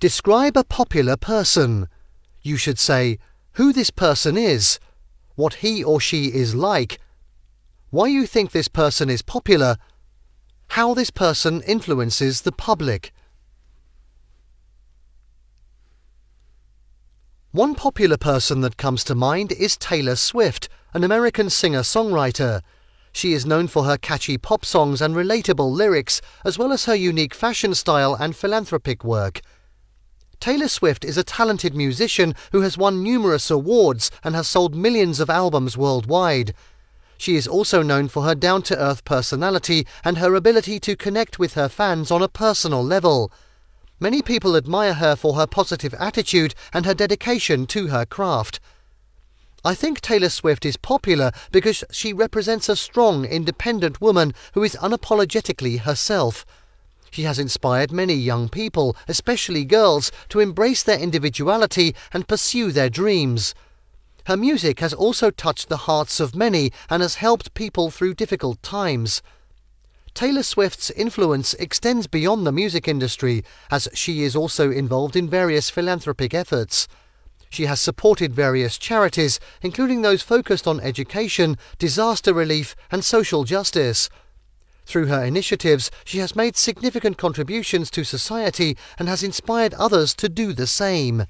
Describe a popular person. You should say who this person is, what he or she is like, why you think this person is popular, how this person influences the public. One popular person that comes to mind is Taylor Swift, an American singer songwriter. She is known for her catchy pop songs and relatable lyrics, as well as her unique fashion style and philanthropic work. Taylor Swift is a talented musician who has won numerous awards and has sold millions of albums worldwide. She is also known for her down to earth personality and her ability to connect with her fans on a personal level. Many people admire her for her positive attitude and her dedication to her craft. I think Taylor Swift is popular because she represents a strong, independent woman who is unapologetically herself. She has inspired many young people, especially girls, to embrace their individuality and pursue their dreams. Her music has also touched the hearts of many and has helped people through difficult times. Taylor Swift's influence extends beyond the music industry, as she is also involved in various philanthropic efforts. She has supported various charities, including those focused on education, disaster relief, and social justice. Through her initiatives, she has made significant contributions to society and has inspired others to do the same.